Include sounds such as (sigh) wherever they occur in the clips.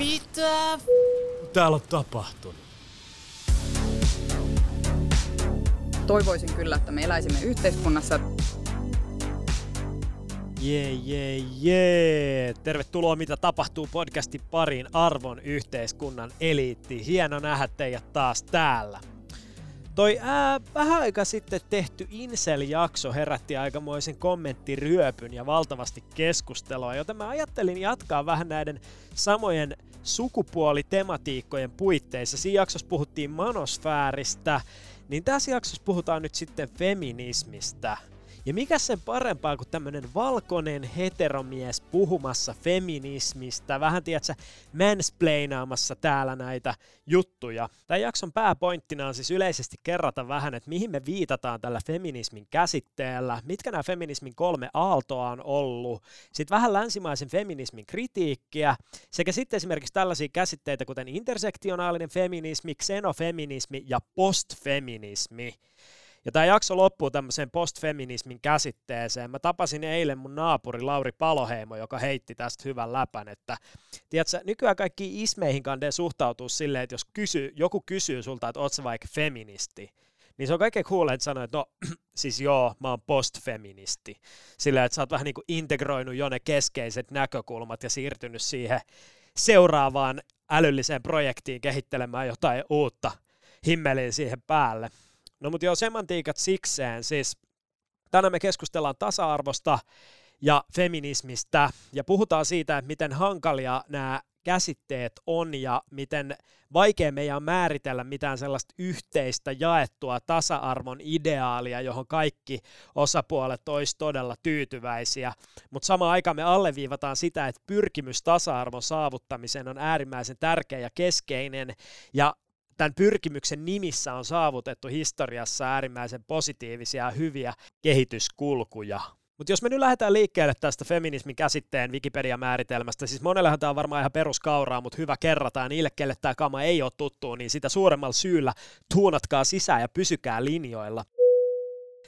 Mitä täällä on tapahtunut? Toivoisin kyllä, että me eläisimme yhteiskunnassa. Jee, jee, jee. Tervetuloa Mitä tapahtuu podcastin pariin arvon yhteiskunnan eliitti. Hieno nähdä teidät taas täällä. Toi ää, vähän aika sitten tehty Incel-jakso herätti aikamoisen kommenttiryöpyn ja valtavasti keskustelua, joten mä ajattelin jatkaa vähän näiden samojen sukupuolitematiikkojen puitteissa. Siinä jaksossa puhuttiin manosfääristä, niin tässä jaksossa puhutaan nyt sitten feminismistä – ja mikä sen parempaa kuin tämmönen valkoinen heteromies puhumassa feminismistä, vähän tiedätkö, mansplainaamassa täällä näitä juttuja. Tämän jakson pääpointtina on siis yleisesti kerrata vähän, että mihin me viitataan tällä feminismin käsitteellä, mitkä nämä feminismin kolme aaltoa on ollut, sitten vähän länsimaisen feminismin kritiikkiä, sekä sitten esimerkiksi tällaisia käsitteitä kuten intersektionaalinen feminismi, xenofeminismi ja postfeminismi. Ja tämä jakso loppuu tämmöiseen postfeminismin käsitteeseen. Mä tapasin eilen mun naapuri Lauri Paloheimo, joka heitti tästä hyvän läpän, että tiedätkö, nykyään kaikki ismeihin kandeen suhtautuu silleen, että jos kysy, joku kysyy sulta, että oot sä vaikka feministi, niin se on kaikkein cool, että sanoo, että no (clears throat) siis joo, mä oon postfeministi. Silleen, että sä oot vähän niin kuin integroinut jo ne keskeiset näkökulmat ja siirtynyt siihen seuraavaan älylliseen projektiin kehittelemään jotain uutta himmeliin siihen päälle. No mutta joo, semantiikat sikseen. Siis tänään me keskustellaan tasa-arvosta ja feminismistä ja puhutaan siitä, että miten hankalia nämä käsitteet on ja miten vaikea meidän on määritellä mitään sellaista yhteistä jaettua tasa-arvon ideaalia, johon kaikki osapuolet olisi todella tyytyväisiä. Mutta samaan aikaan me alleviivataan sitä, että pyrkimys tasa-arvon saavuttamiseen on äärimmäisen tärkeä ja keskeinen ja tämän pyrkimyksen nimissä on saavutettu historiassa äärimmäisen positiivisia ja hyviä kehityskulkuja. Mutta jos me nyt lähdetään liikkeelle tästä feminismin käsitteen Wikipedia-määritelmästä, siis monellehan tämä on varmaan ihan peruskauraa, mutta hyvä kerrata, niille, kelle tämä kama ei ole tuttu, niin sitä suuremmalla syyllä tuunatkaa sisään ja pysykää linjoilla.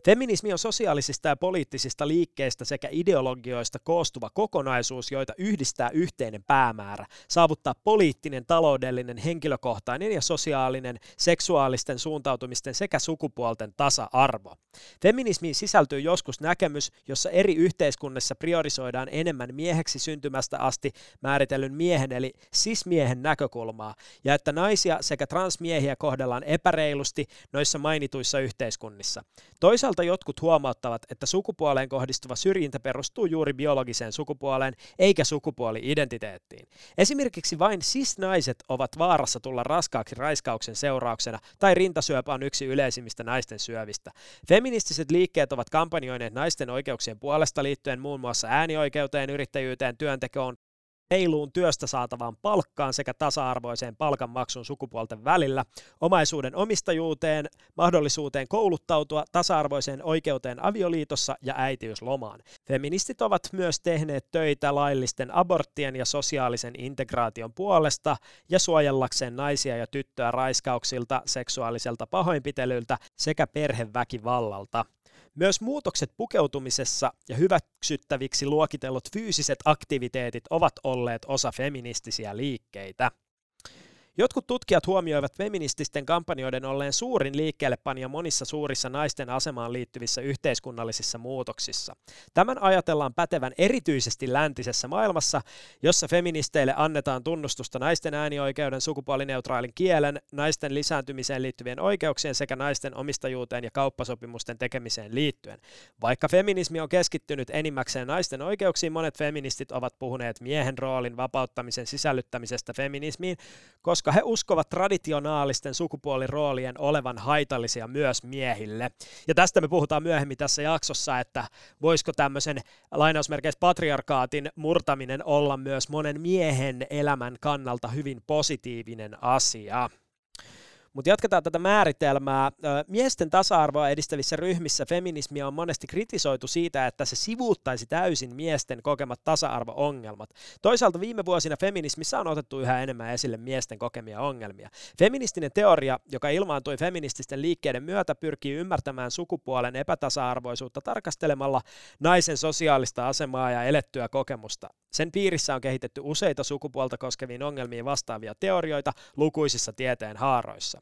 Feminismi on sosiaalisista ja poliittisista liikkeistä sekä ideologioista koostuva kokonaisuus, joita yhdistää yhteinen päämäärä, saavuttaa poliittinen, taloudellinen, henkilökohtainen ja sosiaalinen, seksuaalisten suuntautumisten sekä sukupuolten tasa-arvo. Feminismiin sisältyy joskus näkemys, jossa eri yhteiskunnissa priorisoidaan enemmän mieheksi syntymästä asti määritellyn miehen eli sismiehen näkökulmaa, ja että naisia sekä transmiehiä kohdellaan epäreilusti noissa mainituissa yhteiskunnissa. Toisaalta Toisaalta jotkut huomauttavat, että sukupuoleen kohdistuva syrjintä perustuu juuri biologiseen sukupuoleen eikä sukupuoli-identiteettiin. Esimerkiksi vain cis-naiset ovat vaarassa tulla raskaaksi raiskauksen seurauksena tai rintasyöpä on yksi yleisimmistä naisten syövistä. Feministiset liikkeet ovat kampanjoineet naisten oikeuksien puolesta liittyen muun muassa äänioikeuteen, yrittäjyyteen, työntekoon, reiluun työstä saatavaan palkkaan sekä tasa-arvoiseen palkanmaksun sukupuolten välillä, omaisuuden omistajuuteen, mahdollisuuteen kouluttautua, tasa-arvoiseen oikeuteen avioliitossa ja äitiyslomaan. Feministit ovat myös tehneet töitä laillisten aborttien ja sosiaalisen integraation puolesta ja suojellakseen naisia ja tyttöä raiskauksilta, seksuaaliselta pahoinpitelyltä sekä perheväkivallalta. Myös muutokset pukeutumisessa ja hyväksyttäviksi luokitellut fyysiset aktiviteetit ovat olleet osa feministisiä liikkeitä. Jotkut tutkijat huomioivat feminististen kampanjoiden olleen suurin liikkeellepanija monissa suurissa naisten asemaan liittyvissä yhteiskunnallisissa muutoksissa. Tämän ajatellaan pätevän erityisesti läntisessä maailmassa, jossa feministeille annetaan tunnustusta naisten äänioikeuden, sukupuolineutraalin kielen, naisten lisääntymiseen liittyvien oikeuksien sekä naisten omistajuuteen ja kauppasopimusten tekemiseen liittyen. Vaikka feminismi on keskittynyt enimmäkseen naisten oikeuksiin, monet feministit ovat puhuneet miehen roolin vapauttamisen sisällyttämisestä feminismiin, koska koska he uskovat traditionaalisten sukupuoliroolien olevan haitallisia myös miehille. Ja tästä me puhutaan myöhemmin tässä jaksossa, että voisiko tämmöisen lainausmerkeissä patriarkaatin murtaminen olla myös monen miehen elämän kannalta hyvin positiivinen asia. Mutta jatketaan tätä määritelmää. Miesten tasa-arvoa edistävissä ryhmissä feminismia on monesti kritisoitu siitä, että se sivuuttaisi täysin miesten kokemat tasa-arvo-ongelmat. Toisaalta viime vuosina feminismissä on otettu yhä enemmän esille miesten kokemia ongelmia. Feministinen teoria, joka ilmaantui feminististen liikkeiden myötä, pyrkii ymmärtämään sukupuolen epätasa-arvoisuutta tarkastelemalla naisen sosiaalista asemaa ja elettyä kokemusta. Sen piirissä on kehitetty useita sukupuolta koskeviin ongelmiin vastaavia teorioita lukuisissa tieteen haaroissa.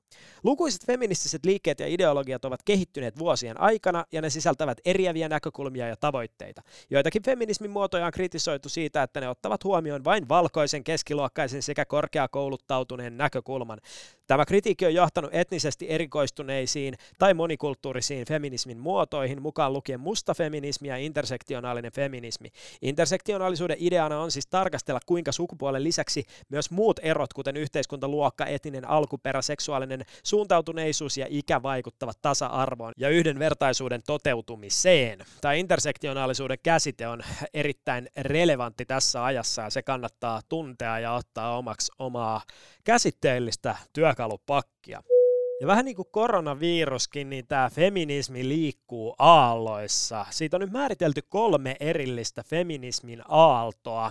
Lukuiset feministiset liikkeet ja ideologiat ovat kehittyneet vuosien aikana ja ne sisältävät eriäviä näkökulmia ja tavoitteita. Joitakin feminismin muotoja on kritisoitu siitä, että ne ottavat huomioon vain valkoisen, keskiluokkaisen sekä korkeakouluttautuneen näkökulman. Tämä kritiikki on johtanut etnisesti erikoistuneisiin tai monikulttuurisiin feminismin muotoihin, mukaan lukien musta feminismi ja intersektionaalinen feminismi. Intersektionaalisuuden ideana on siis tarkastella, kuinka sukupuolen lisäksi myös muut erot, kuten yhteiskuntaluokka, etninen alkuperä, seksuaalinen suuntautuneisuus ja ikä vaikuttavat tasa-arvoon ja yhdenvertaisuuden toteutumiseen. Tämä intersektionaalisuuden käsite on erittäin relevantti tässä ajassa ja se kannattaa tuntea ja ottaa omaksi omaa käsitteellistä työkalupakkia. Ja vähän niin kuin koronaviruskin, niin tämä feminismi liikkuu aalloissa. Siitä on nyt määritelty kolme erillistä feminismin aaltoa.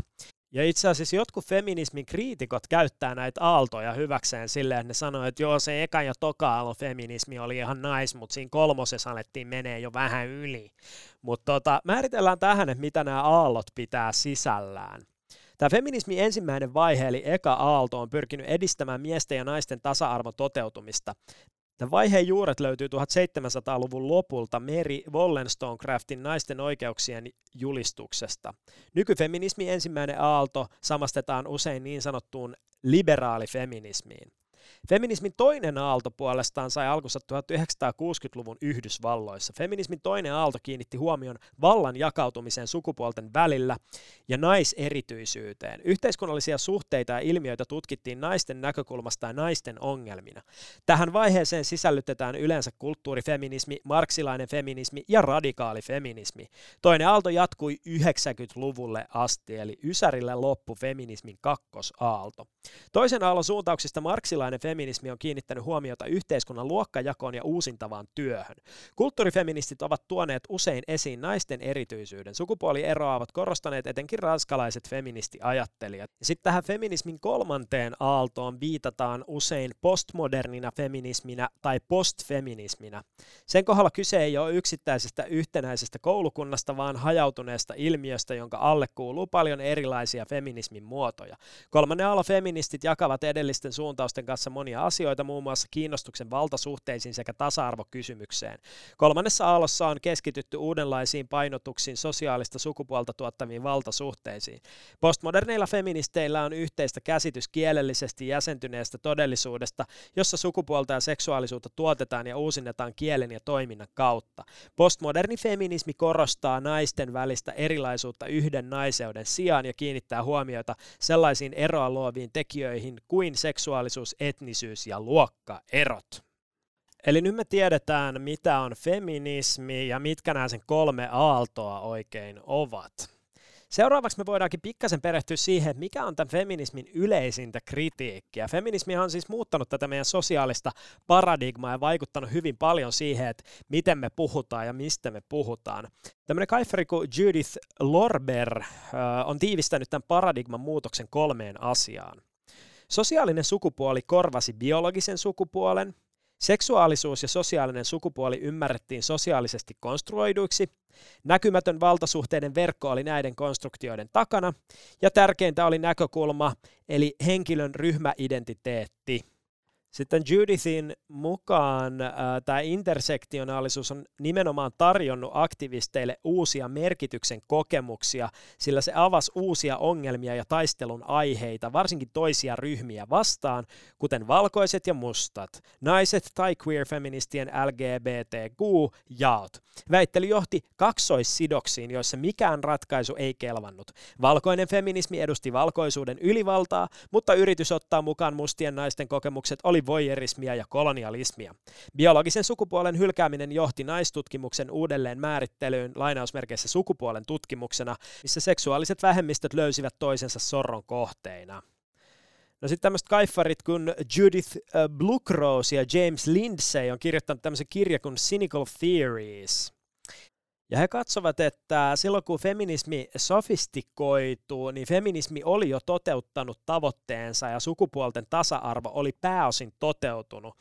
Ja itse asiassa jotkut feminismin kriitikot käyttää näitä aaltoja hyväkseen silleen, että ne sanoo, että joo, se eka ja toka aallon feminismi oli ihan nice, mutta siinä kolmosessa alettiin menee jo vähän yli. Mutta tota, määritellään tähän, että mitä nämä aallot pitää sisällään. Tämä feminismin ensimmäinen vaihe, eli eka aalto, on pyrkinyt edistämään miesten ja naisten tasa-arvon toteutumista. Tämän vaiheen juuret löytyy 1700-luvun lopulta Mary Wollstonecraftin naisten oikeuksien julistuksesta. Nykyfeminismin ensimmäinen aalto samastetaan usein niin sanottuun liberaalifeminismiin. Feminismin toinen aalto puolestaan sai alkunsa 1960-luvun Yhdysvalloissa. Feminismin toinen aalto kiinnitti huomion vallan jakautumisen sukupuolten välillä ja naiserityisyyteen. Yhteiskunnallisia suhteita ja ilmiöitä tutkittiin naisten näkökulmasta ja naisten ongelmina. Tähän vaiheeseen sisällytetään yleensä kulttuurifeminismi, marksilainen feminismi ja radikaali feminismi. Toinen aalto jatkui 90-luvulle asti, eli Ysärille loppu feminismin kakkosaalto. Toisen aallon suuntauksista marksilainen feminismi on kiinnittänyt huomiota yhteiskunnan luokkajakoon ja uusintavaan työhön. Kulttuurifeministit ovat tuoneet usein esiin naisten erityisyyden. Sukupuolieroa ovat korostaneet etenkin ranskalaiset feministiajattelijat. Sitten tähän feminismin kolmanteen aaltoon viitataan usein postmodernina feminisminä tai postfeminisminä. Sen kohdalla kyse ei ole yksittäisestä yhtenäisestä koulukunnasta, vaan hajautuneesta ilmiöstä, jonka alle kuuluu paljon erilaisia feminismin muotoja. Kolmannen feministit jakavat edellisten suuntausten kanssa monia asioita, muun muassa kiinnostuksen valtasuhteisiin sekä tasa-arvokysymykseen. Kolmannessa aallossa on keskitytty uudenlaisiin painotuksiin sosiaalista sukupuolta tuottaviin valtasuhteisiin. Postmoderneilla feministeillä on yhteistä käsitys kielellisesti jäsentyneestä todellisuudesta, jossa sukupuolta ja seksuaalisuutta tuotetaan ja uusinnetaan kielen ja toiminnan kautta. Postmoderni feminismi korostaa naisten välistä erilaisuutta yhden naiseuden sijaan ja kiinnittää huomiota sellaisiin eroa luoviin tekijöihin kuin seksuaalisuus, etnisyys ja luokkaerot. Eli nyt me tiedetään, mitä on feminismi ja mitkä nämä sen kolme aaltoa oikein ovat. Seuraavaksi me voidaankin pikkasen perehtyä siihen, mikä on tämän feminismin yleisintä kritiikkiä. Feminismi on siis muuttanut tätä meidän sosiaalista paradigmaa ja vaikuttanut hyvin paljon siihen, että miten me puhutaan ja mistä me puhutaan. Tämmöinen kaiferi kuin Judith Lorber on tiivistänyt tämän paradigman muutoksen kolmeen asiaan. Sosiaalinen sukupuoli korvasi biologisen sukupuolen, seksuaalisuus ja sosiaalinen sukupuoli ymmärrettiin sosiaalisesti konstruoiduiksi, näkymätön valtasuhteiden verkko oli näiden konstruktioiden takana, ja tärkeintä oli näkökulma, eli henkilön ryhmäidentiteetti. Sitten Judithin mukaan äh, tämä intersektionaalisuus on nimenomaan tarjonnut aktivisteille uusia merkityksen kokemuksia, sillä se avasi uusia ongelmia ja taistelun aiheita, varsinkin toisia ryhmiä vastaan, kuten valkoiset ja mustat, naiset tai queer-feministien LGBTQ-jaot. Väittely johti kaksoissidoksiin, joissa mikään ratkaisu ei kelvannut. Valkoinen feminismi edusti valkoisuuden ylivaltaa, mutta yritys ottaa mukaan mustien naisten kokemukset oli oli voyerismia ja kolonialismia. Biologisen sukupuolen hylkääminen johti naistutkimuksen uudelleen määrittelyyn lainausmerkeissä sukupuolen tutkimuksena, missä seksuaaliset vähemmistöt löysivät toisensa sorron kohteina. No sitten tämmöiset kaifarit kuin Judith äh, Bluckrose ja James Lindsay on kirjoittanut tämmöisen kirjan kuin Cynical Theories. Ja he katsovat, että silloin kun feminismi sofistikoituu, niin feminismi oli jo toteuttanut tavoitteensa ja sukupuolten tasa-arvo oli pääosin toteutunut.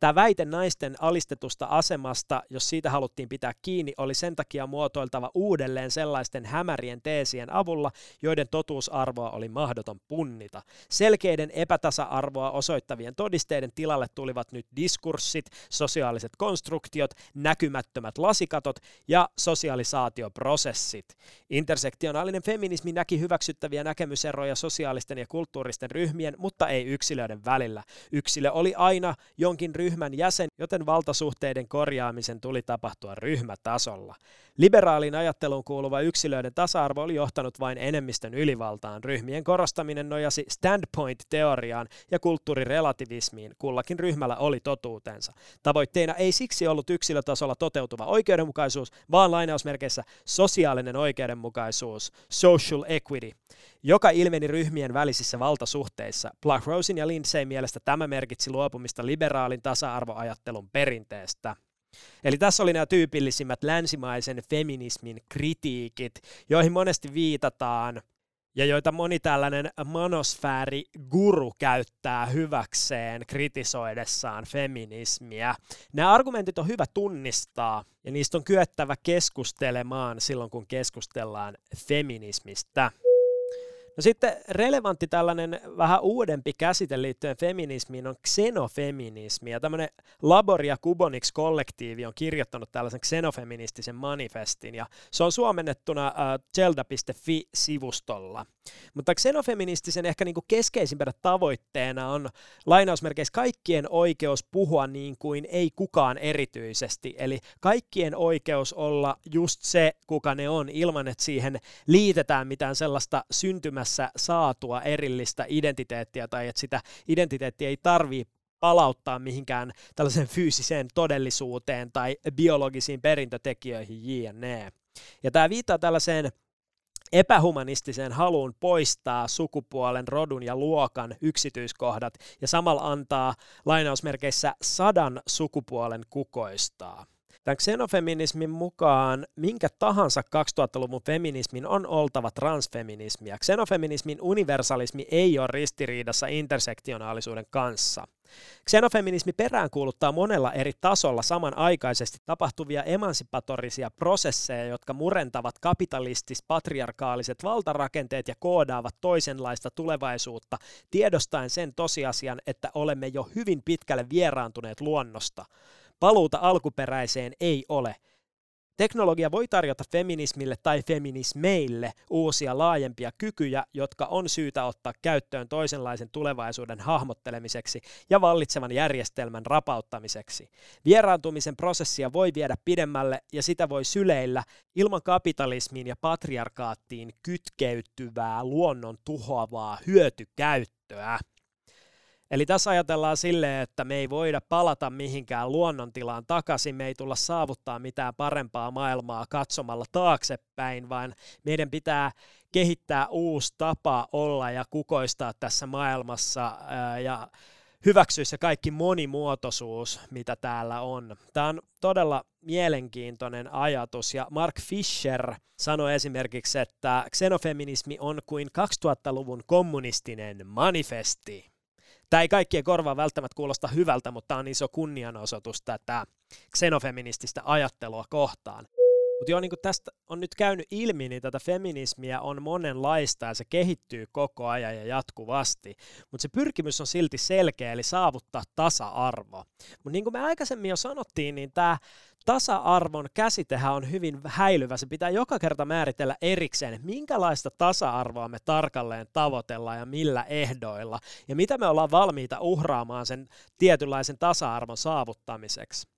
Tämä väite naisten alistetusta asemasta, jos siitä haluttiin pitää kiinni, oli sen takia muotoiltava uudelleen sellaisten hämärien teesien avulla, joiden totuusarvoa oli mahdoton punnita. Selkeiden epätasa-arvoa osoittavien todisteiden tilalle tulivat nyt diskurssit, sosiaaliset konstruktiot, näkymättömät lasikatot ja sosialisaatioprosessit. Intersektionaalinen feminismi näki hyväksyttäviä näkemyseroja sosiaalisten ja kulttuuristen ryhmien, mutta ei yksilöiden välillä. Yksilö oli aina jonkin ryhmän ryhmän jäsen, joten valtasuhteiden korjaamisen tuli tapahtua ryhmätasolla. Liberaaliin ajatteluun kuuluva yksilöiden tasa-arvo oli johtanut vain enemmistön ylivaltaan. Ryhmien korostaminen nojasi standpoint-teoriaan ja kulttuurirelativismiin. Kullakin ryhmällä oli totuutensa. Tavoitteena ei siksi ollut yksilötasolla toteutuva oikeudenmukaisuus, vaan lainausmerkeissä sosiaalinen oikeudenmukaisuus, social equity joka ilmeni ryhmien välisissä valtasuhteissa. Rosen ja Lindsay mielestä tämä merkitsi luopumista liberaalin tasa-arvoajattelun perinteestä. Eli tässä oli nämä tyypillisimmät länsimaisen feminismin kritiikit, joihin monesti viitataan ja joita moni tällainen manosfääri-guru käyttää hyväkseen kritisoidessaan feminismiä. Nämä argumentit on hyvä tunnistaa ja niistä on kyettävä keskustelemaan silloin, kun keskustellaan feminismistä. No sitten relevantti tällainen vähän uudempi käsite liittyen feminismiin on xenofeminismi. Ja tämmöinen Laboria Kubonix-kollektiivi on kirjoittanut tällaisen xenofeministisen manifestin. Ja se on suomennettuna äh, zelda.fi-sivustolla. Mutta xenofeministisen ehkä niin kuin keskeisimpänä tavoitteena on lainausmerkeissä kaikkien oikeus puhua niin kuin ei kukaan erityisesti. Eli kaikkien oikeus olla just se, kuka ne on, ilman että siihen liitetään mitään sellaista syntymä elämässä saatua erillistä identiteettiä tai että sitä identiteettiä ei tarvitse palauttaa mihinkään tällaiseen fyysiseen todellisuuteen tai biologisiin perintötekijöihin jne. Ja tämä viittaa tällaiseen epähumanistiseen haluun poistaa sukupuolen, rodun ja luokan yksityiskohdat ja samalla antaa lainausmerkeissä sadan sukupuolen kukoistaa. Tämän xenofeminismin mukaan minkä tahansa 2000-luvun feminismin on oltava transfeminismia. Xenofeminismin universalismi ei ole ristiriidassa intersektionaalisuuden kanssa. Xenofeminismi peräänkuuluttaa monella eri tasolla samanaikaisesti tapahtuvia emansipatorisia prosesseja, jotka murentavat kapitalistis-patriarkaaliset valtarakenteet ja koodaavat toisenlaista tulevaisuutta, tiedostaen sen tosiasian, että olemme jo hyvin pitkälle vieraantuneet luonnosta. Paluuta alkuperäiseen ei ole. Teknologia voi tarjota feminismille tai feminismeille uusia laajempia kykyjä, jotka on syytä ottaa käyttöön toisenlaisen tulevaisuuden hahmottelemiseksi ja vallitsevan järjestelmän rapauttamiseksi. Vieraantumisen prosessia voi viedä pidemmälle ja sitä voi syleillä ilman kapitalismiin ja patriarkaattiin kytkeytyvää luonnon tuhoavaa hyötykäyttöä. Eli tässä ajatellaan silleen, että me ei voida palata mihinkään luonnontilaan takaisin, me ei tulla saavuttaa mitään parempaa maailmaa katsomalla taaksepäin, vaan meidän pitää kehittää uusi tapa olla ja kukoistaa tässä maailmassa ja hyväksyä se kaikki monimuotoisuus, mitä täällä on. Tämä on todella mielenkiintoinen ajatus, ja Mark Fisher sanoi esimerkiksi, että xenofeminismi on kuin 2000-luvun kommunistinen manifesti. Tämä ei kaikkien korvaan välttämättä kuulosta hyvältä, mutta tämä on iso kunnianosoitus tätä xenofeminististä ajattelua kohtaan. Mutta joo, niin kuin tästä on nyt käynyt ilmi, niin tätä feminismiä on monenlaista ja se kehittyy koko ajan ja jatkuvasti. Mutta se pyrkimys on silti selkeä, eli saavuttaa tasa-arvo. Mutta niin kuin me aikaisemmin jo sanottiin, niin tämä tasa-arvon käsitehän on hyvin häilyvä. Se pitää joka kerta määritellä erikseen, minkälaista tasa-arvoa me tarkalleen tavoitellaan ja millä ehdoilla. Ja mitä me ollaan valmiita uhraamaan sen tietynlaisen tasa-arvon saavuttamiseksi.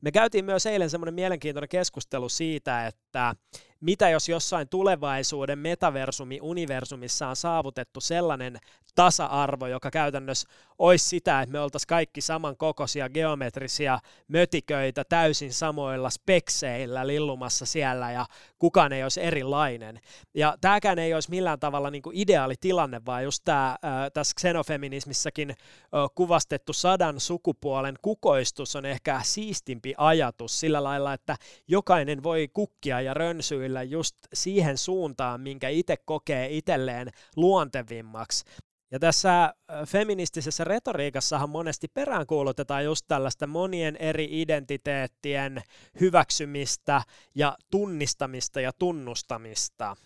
Me käytiin myös eilen semmoinen mielenkiintoinen keskustelu siitä, että mitä jos jossain tulevaisuuden metaversumi-universumissa on saavutettu sellainen tasa-arvo, joka käytännössä olisi sitä, että me oltaisiin kaikki samankokoisia geometrisia mötiköitä täysin samoilla spekseillä lillumassa siellä ja kukaan ei olisi erilainen. Ja tämäkään ei olisi millään tavalla niin kuin ideaali tilanne, vaan just tämä äh, tässä xenofeminismissäkin äh, kuvastettu sadan sukupuolen kukoistus on ehkä siistimpi ajatus sillä lailla, että jokainen voi kukkia ja rönsyillä just siihen suuntaan, minkä itse kokee itselleen luontevimmaksi. Ja tässä feministisessä retoriikassahan monesti peräänkuulutetaan just tällaista monien eri identiteettien hyväksymistä ja tunnistamista ja tunnustamista.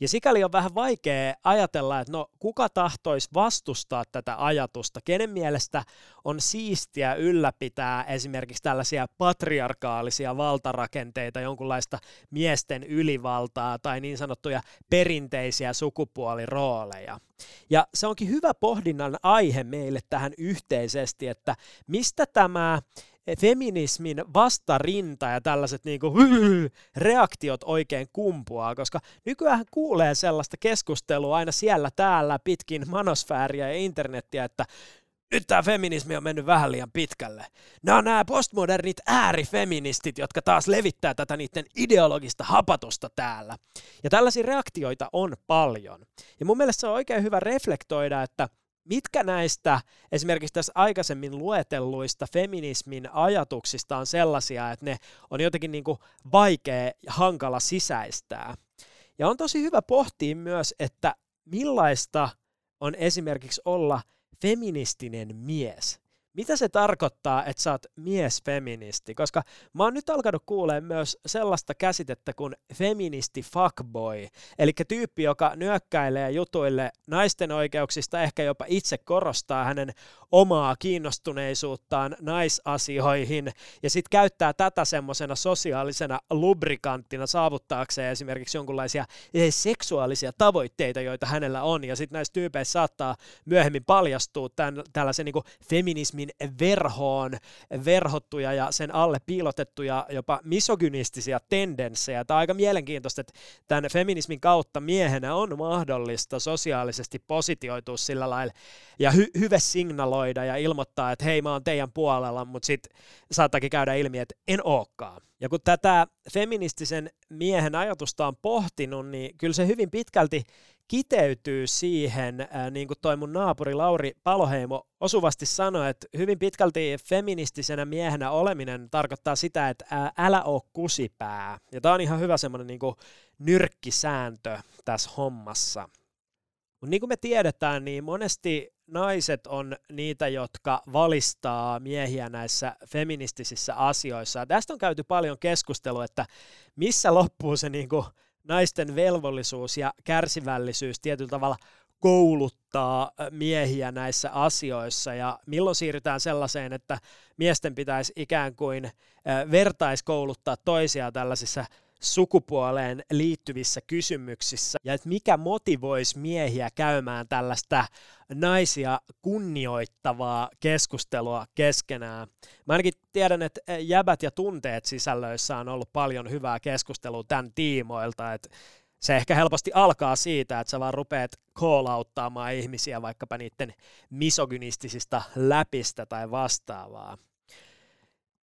Ja sikäli on vähän vaikea ajatella, että no kuka tahtoisi vastustaa tätä ajatusta, kenen mielestä on siistiä ylläpitää esimerkiksi tällaisia patriarkaalisia valtarakenteita, jonkunlaista miesten ylivaltaa tai niin sanottuja perinteisiä sukupuolirooleja. Ja se onkin hyvä pohdinnan aihe meille tähän yhteisesti, että mistä tämä feminismin vastarinta ja tällaiset niinku reaktiot oikein kumpuaa, koska nykyään kuulee sellaista keskustelua aina siellä täällä pitkin manosfääriä ja internettiä, että nyt tämä feminismi on mennyt vähän liian pitkälle. Nämä on nämä postmodernit äärifeministit, jotka taas levittää tätä niiden ideologista hapatusta täällä. Ja tällaisia reaktioita on paljon. Ja mun mielestä se on oikein hyvä reflektoida, että mitkä näistä esimerkiksi tässä aikaisemmin luetelluista feminismin ajatuksista on sellaisia, että ne on jotenkin niin kuin vaikea ja hankala sisäistää. Ja on tosi hyvä pohtia myös, että millaista on esimerkiksi olla feministinen mies. Mitä se tarkoittaa, että sä oot miesfeministi? Koska mä oon nyt alkanut kuulee myös sellaista käsitettä kuin feministi fuckboy, eli tyyppi, joka nyökkäilee jutuille naisten oikeuksista, ehkä jopa itse korostaa hänen omaa kiinnostuneisuuttaan naisasioihin, ja sitten käyttää tätä semmoisena sosiaalisena lubrikanttina saavuttaakseen esimerkiksi jonkunlaisia eh, seksuaalisia tavoitteita, joita hänellä on, ja sitten näissä tyypeissä saattaa myöhemmin paljastua tämän, tällaisen niin feminismin feminismin verhoon verhottuja ja sen alle piilotettuja jopa misogynistisia tendenssejä. Tämä on aika mielenkiintoista, että tämän feminismin kautta miehenä on mahdollista sosiaalisesti positioitua sillä lailla ja hy- hyvä signaloida ja ilmoittaa, että hei mä oon teidän puolella, mutta sitten saattakin käydä ilmi, että en ookaan. Ja kun tätä feministisen miehen ajatusta on pohtinut, niin kyllä se hyvin pitkälti kiteytyy siihen, äh, niin kuin toi mun naapuri Lauri Paloheimo osuvasti sanoi, että hyvin pitkälti feministisenä miehenä oleminen tarkoittaa sitä, että ää, älä oo kusipää. Ja tämä on ihan hyvä semmoinen niin nyrkkisääntö tässä hommassa. Mutta niin kuin me tiedetään, niin monesti naiset on niitä, jotka valistaa miehiä näissä feministisissä asioissa. Tästä on käyty paljon keskustelua, että missä loppuu se niin kuin naisten velvollisuus ja kärsivällisyys tietyllä tavalla kouluttaa miehiä näissä asioissa. Ja milloin siirrytään sellaiseen, että miesten pitäisi ikään kuin vertaiskouluttaa toisia tällaisissa sukupuoleen liittyvissä kysymyksissä ja että mikä motivoisi miehiä käymään tällaista naisia kunnioittavaa keskustelua keskenään. Mä ainakin tiedän, että jäbät ja tunteet sisällöissä on ollut paljon hyvää keskustelua tämän tiimoilta, että se ehkä helposti alkaa siitä, että sä vaan rupeat call ihmisiä vaikkapa niiden misogynistisista läpistä tai vastaavaa.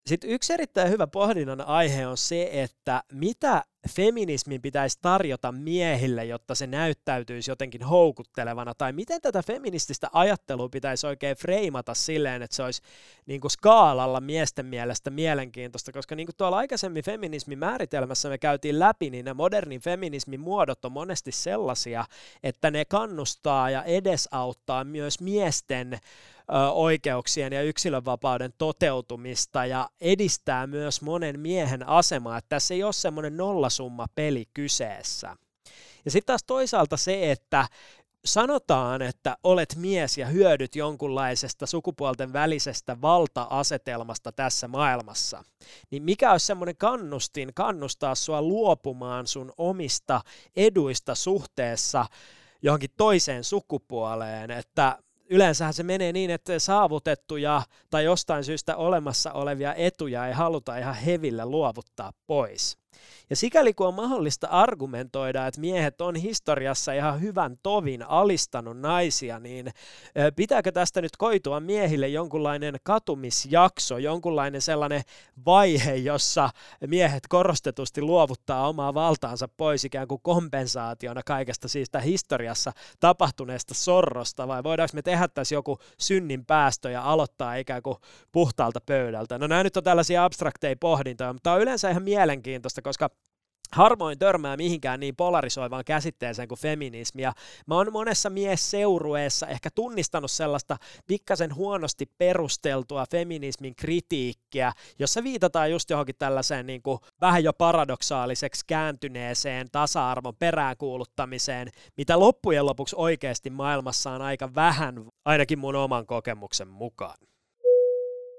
Sitten yksi erittäin hyvä pohdinnan aihe on se, että mitä feminismin pitäisi tarjota miehille, jotta se näyttäytyisi jotenkin houkuttelevana, tai miten tätä feminististä ajattelua pitäisi oikein freimata silleen, että se olisi niin kuin skaalalla miesten mielestä mielenkiintoista, koska niin kuin tuolla aikaisemmin feminismin määritelmässä me käytiin läpi, niin ne modernin feminismin muodot on monesti sellaisia, että ne kannustaa ja edesauttaa myös miesten oikeuksien ja yksilönvapauden toteutumista ja edistää myös monen miehen asemaa, että tässä ei ole semmoinen nollasumma peli kyseessä. Ja sitten taas toisaalta se, että sanotaan, että olet mies ja hyödyt jonkunlaisesta sukupuolten välisestä valta-asetelmasta tässä maailmassa, niin mikä olisi semmoinen kannustin kannustaa sua luopumaan sun omista eduista suhteessa johonkin toiseen sukupuoleen, että yleensähän se menee niin, että saavutettuja tai jostain syystä olemassa olevia etuja ei haluta ihan heville luovuttaa pois. Ja sikäli kun on mahdollista argumentoida, että miehet on historiassa ihan hyvän tovin alistanut naisia, niin pitääkö tästä nyt koitua miehille jonkunlainen katumisjakso, jonkunlainen sellainen vaihe, jossa miehet korostetusti luovuttaa omaa valtaansa pois ikään kuin kompensaationa kaikesta siitä historiassa tapahtuneesta sorrosta, vai voidaanko me tehdä tässä joku synnin päästö ja aloittaa ikään kuin puhtaalta pöydältä? No nämä nyt on tällaisia abstrakteja pohdintoja, mutta tämä on yleensä ihan mielenkiintoista, koska harvoin törmää mihinkään niin polarisoivaan käsitteeseen kuin feminismi. Ja mä oon monessa miesseurueessa ehkä tunnistanut sellaista pikkasen huonosti perusteltua feminismin kritiikkiä, jossa viitataan just johonkin tällaiseen niin kuin vähän jo paradoksaaliseksi kääntyneeseen tasa-arvon peräänkuuluttamiseen, mitä loppujen lopuksi oikeasti maailmassa on aika vähän, ainakin mun oman kokemuksen mukaan.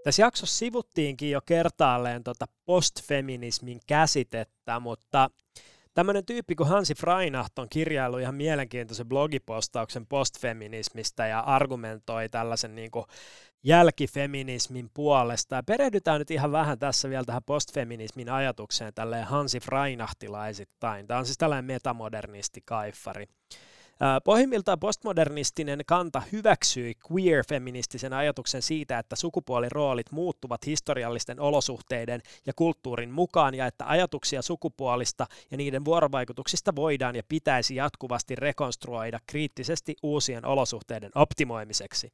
Tässä jaksossa sivuttiinkin jo kertaalleen tota postfeminismin käsitettä, mutta tämmöinen tyyppi kuin Hansi Freinacht on kirjaillut ihan mielenkiintoisen blogipostauksen postfeminismistä ja argumentoi tällaisen niin kuin jälkifeminismin puolesta. Ja perehdytään nyt ihan vähän tässä vielä tähän postfeminismin ajatukseen tälleen Hansi Freinachtilaisittain. Tämä on siis tällainen metamodernisti kaiffari. Pohjimmiltaan postmodernistinen kanta hyväksyi queer-feministisen ajatuksen siitä, että sukupuoliroolit muuttuvat historiallisten olosuhteiden ja kulttuurin mukaan ja että ajatuksia sukupuolista ja niiden vuorovaikutuksista voidaan ja pitäisi jatkuvasti rekonstruoida kriittisesti uusien olosuhteiden optimoimiseksi.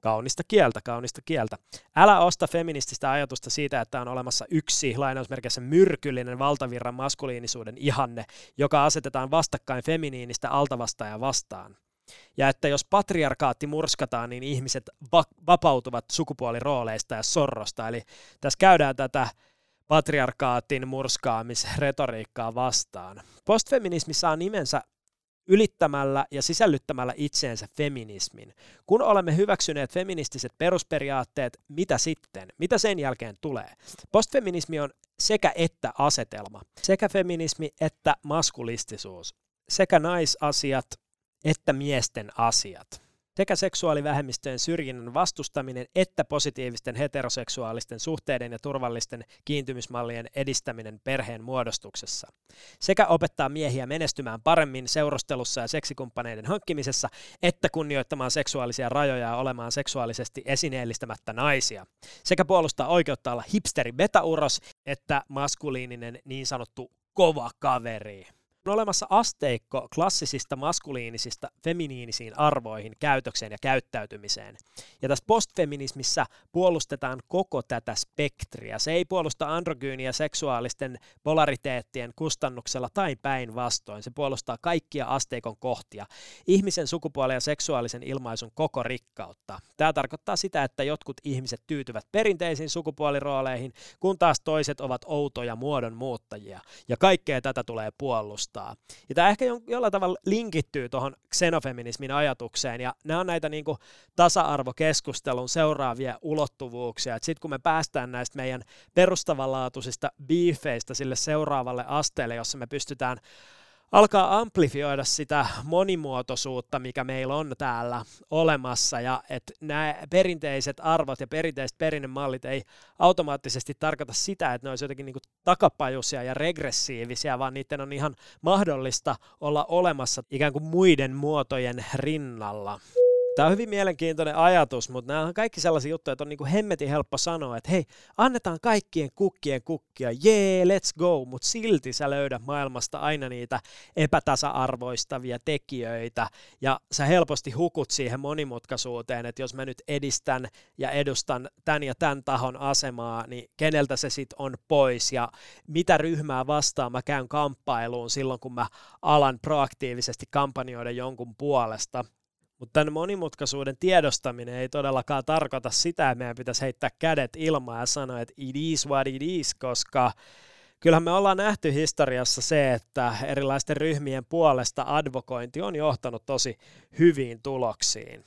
Kaunista kieltä, kaunista kieltä. Älä osta feminististä ajatusta siitä, että on olemassa yksi lainausmerkissä myrkyllinen valtavirran maskuliinisuuden ihanne, joka asetetaan vastakkain feminiinistä altavastaa vastaan. Ja että jos patriarkaatti murskataan, niin ihmiset va- vapautuvat sukupuolirooleista ja sorrosta. Eli tässä käydään tätä patriarkaatin murskaamisretoriikkaa vastaan. Postfeminismi saa nimensä ylittämällä ja sisällyttämällä itseensä feminismin. Kun olemme hyväksyneet feministiset perusperiaatteet, mitä sitten? Mitä sen jälkeen tulee? Postfeminismi on sekä että asetelma. Sekä feminismi että maskulistisuus. Sekä naisasiat että miesten asiat sekä seksuaalivähemmistöjen syrjinnän vastustaminen että positiivisten heteroseksuaalisten suhteiden ja turvallisten kiintymysmallien edistäminen perheen muodostuksessa. Sekä opettaa miehiä menestymään paremmin seurustelussa ja seksikumppaneiden hankkimisessa, että kunnioittamaan seksuaalisia rajoja ja olemaan seksuaalisesti esineellistämättä naisia. Sekä puolustaa oikeutta olla hipsteri betauros, että maskuliininen niin sanottu kova kaveri on olemassa asteikko klassisista maskuliinisista feminiinisiin arvoihin, käytökseen ja käyttäytymiseen. Ja tässä postfeminismissä puolustetaan koko tätä spektriä. Se ei puolusta androgyyniä seksuaalisten polariteettien kustannuksella tai päinvastoin. Se puolustaa kaikkia asteikon kohtia, ihmisen sukupuolen ja seksuaalisen ilmaisun koko rikkautta. Tämä tarkoittaa sitä, että jotkut ihmiset tyytyvät perinteisiin sukupuolirooleihin, kun taas toiset ovat outoja muodon muuttajia. Ja kaikkea tätä tulee puolustaa vastaan. Ja tämä ehkä jollain tavalla linkittyy tuohon xenofeminismin ajatukseen, ja nämä on näitä niin kuin tasa-arvokeskustelun seuraavia ulottuvuuksia. Sitten kun me päästään näistä meidän perustavanlaatuisista beefeistä sille seuraavalle asteelle, jossa me pystytään alkaa amplifioida sitä monimuotoisuutta, mikä meillä on täällä olemassa, ja että nämä perinteiset arvot ja perinteiset perinnemallit ei automaattisesti tarkoita sitä, että ne olisi jotenkin niin takapajuisia ja regressiivisiä, vaan niiden on ihan mahdollista olla olemassa ikään kuin muiden muotojen rinnalla. Tämä on hyvin mielenkiintoinen ajatus, mutta nämä on kaikki sellaisia juttuja, että on niin kuin hemmetin helppo sanoa, että hei, annetaan kaikkien kukkien kukkia, jee, let's go, mutta silti sä löydät maailmasta aina niitä epätasa-arvoistavia tekijöitä, ja sä helposti hukut siihen monimutkaisuuteen, että jos mä nyt edistän ja edustan tämän ja tämän tahon asemaa, niin keneltä se sitten on pois, ja mitä ryhmää vastaan mä käyn kamppailuun silloin, kun mä alan proaktiivisesti kampanjoida jonkun puolesta. Mutta tämän monimutkaisuuden tiedostaminen ei todellakaan tarkoita sitä, että meidän pitäisi heittää kädet ilmaan ja sanoa, että it is what it is, koska kyllähän me ollaan nähty historiassa se, että erilaisten ryhmien puolesta advokointi on johtanut tosi hyviin tuloksiin.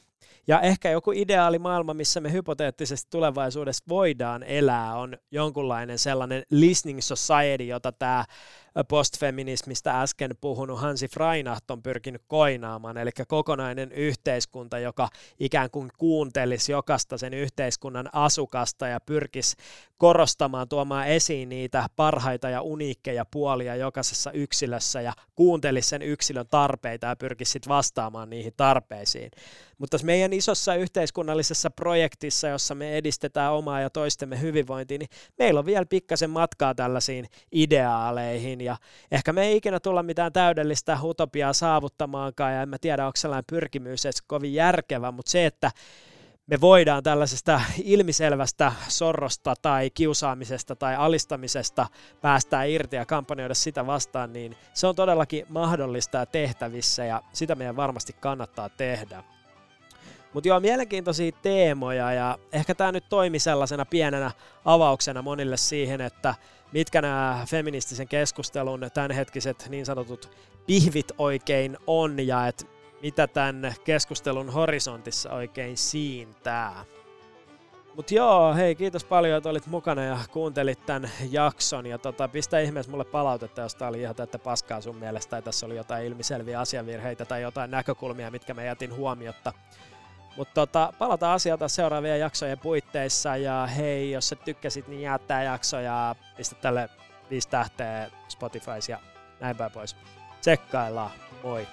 Ja ehkä joku ideaali maailma, missä me hypoteettisesti tulevaisuudessa voidaan elää, on jonkunlainen sellainen listening society, jota tämä postfeminismistä äsken puhunut Hansi Freinacht on pyrkinyt koinaamaan, eli kokonainen yhteiskunta, joka ikään kuin kuuntelisi jokaista sen yhteiskunnan asukasta ja pyrkisi korostamaan, tuomaan esiin niitä parhaita ja uniikkeja puolia jokaisessa yksilössä ja kuuntelisi sen yksilön tarpeita ja pyrkisi sitten vastaamaan niihin tarpeisiin. Mutta tässä meidän isossa yhteiskunnallisessa projektissa, jossa me edistetään omaa ja toistemme hyvinvointia, niin meillä on vielä pikkasen matkaa tällaisiin ideaaleihin ja ehkä me ei ikinä tulla mitään täydellistä utopiaa saavuttamaankaan ja en mä tiedä, onko sellainen pyrkimys edes kovin järkevä, mutta se, että me voidaan tällaisesta ilmiselvästä sorrosta tai kiusaamisesta tai alistamisesta päästää irti ja kampanjoida sitä vastaan, niin se on todellakin mahdollista ja tehtävissä ja sitä meidän varmasti kannattaa tehdä. Mutta joo, mielenkiintoisia teemoja ja ehkä tämä nyt toimi sellaisena pienenä avauksena monille siihen, että mitkä nämä feministisen keskustelun tämänhetkiset niin sanotut pihvit oikein on ja että mitä tämän keskustelun horisontissa oikein siintää. Mut joo, hei kiitos paljon, että olit mukana ja kuuntelit tämän jakson. Ja tota, pistä ihmeessä mulle palautetta, jos tää oli ihan tätä paskaa sun mielestä, tai tässä oli jotain ilmiselviä asiavirheitä tai jotain näkökulmia, mitkä mä jätin huomiotta. Mutta tota, palataan asialta seuraavien jaksojen puitteissa. Ja hei, jos sä tykkäsit, niin jää tää jakso ja pistä tälle viisi tähteä Spotifys ja näin päin pois. Tsekkaillaan. Moi!